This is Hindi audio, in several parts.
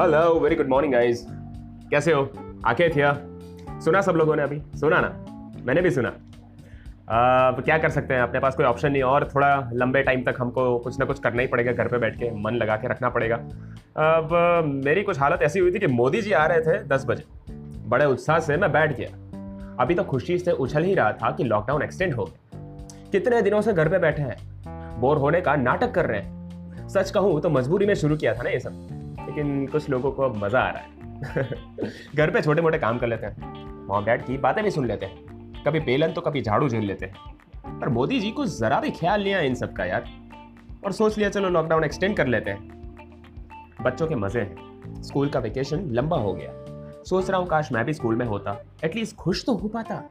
Hello very good morning guys कैसे हो? आके थिया सुना सब लोगों ने अभी? सुना ना? मैंने भी सुना। अब क्या कर सकते हैं? अपने पास कोई ऑप्शन नहीं, और थोड़ा लंबे टाइम तक हमको कुछ ना कुछ करना ही पड़ेगा, घर पे बैठ के मन लगा के रखना पड़ेगा। अब, मेरी कुछ हालत ऐसी हुई थी कि मोदी जी आ रहे थे दस बजे। बड़े उत्साह से मैं बैठ गया। अभी तो खुशी से उछल ही रहा था कि लॉकडाउन एक्सटेंड हो गया। कितने दिनों से घर पे बैठे हैं। बोर होने का नाटक कर रहे हैं। सच कहूँ तो मजबूरी में शुरू किया था ना ये सब। लेकिन कुछ लोगों को अब मज़ा आ रहा है। घर पे छोटे मोटे काम कर लेते हैं। मॉम डैड की बातें भी सुन लेते हैं। कभी बेलन तो कभी झाड़ू झेल लेते हैं। पर मोदी जी को जरा भी ख्याल लिया इन सब का यार। और सोच लिया चलो लॉकडाउन एक्सटेंड कर लेते हैं। बच्चों के मज़े हैं। स्कूल का वेकेशन लंबा हो गया। सोच रहा हूँ, काश मैं भी स्कूल में होता। एटलीस्ट खुश तो हो पाता।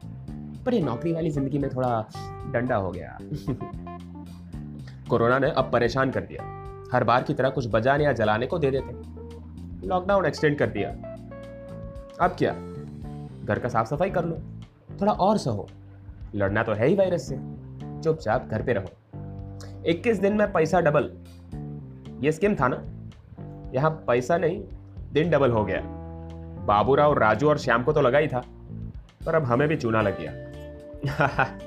पर ये नौकरी वाली ज़िंदगी में थोड़ा डंडा हो गया। कोरोना ने अब परेशान कर दिया। हर बार की तरह कुछ बजाने या जलाने को दे देते लॉकडाउन एक्सटेंड कर दिया। अब क्या? घर का साफ़ सफ़ाई कर लो। थोड़ा और सहो लड़ना तो है ही वायरस से। चुपचाप घर पे रहो। 21 दिन में पैसा डबल ये स्कीम था ना? यहाँ पैसा नहीं, दिन डबल हो गया। बाबूराव, राजू और श्याम को तो लगा ही था, पर अब हमें भी चूना लग गया।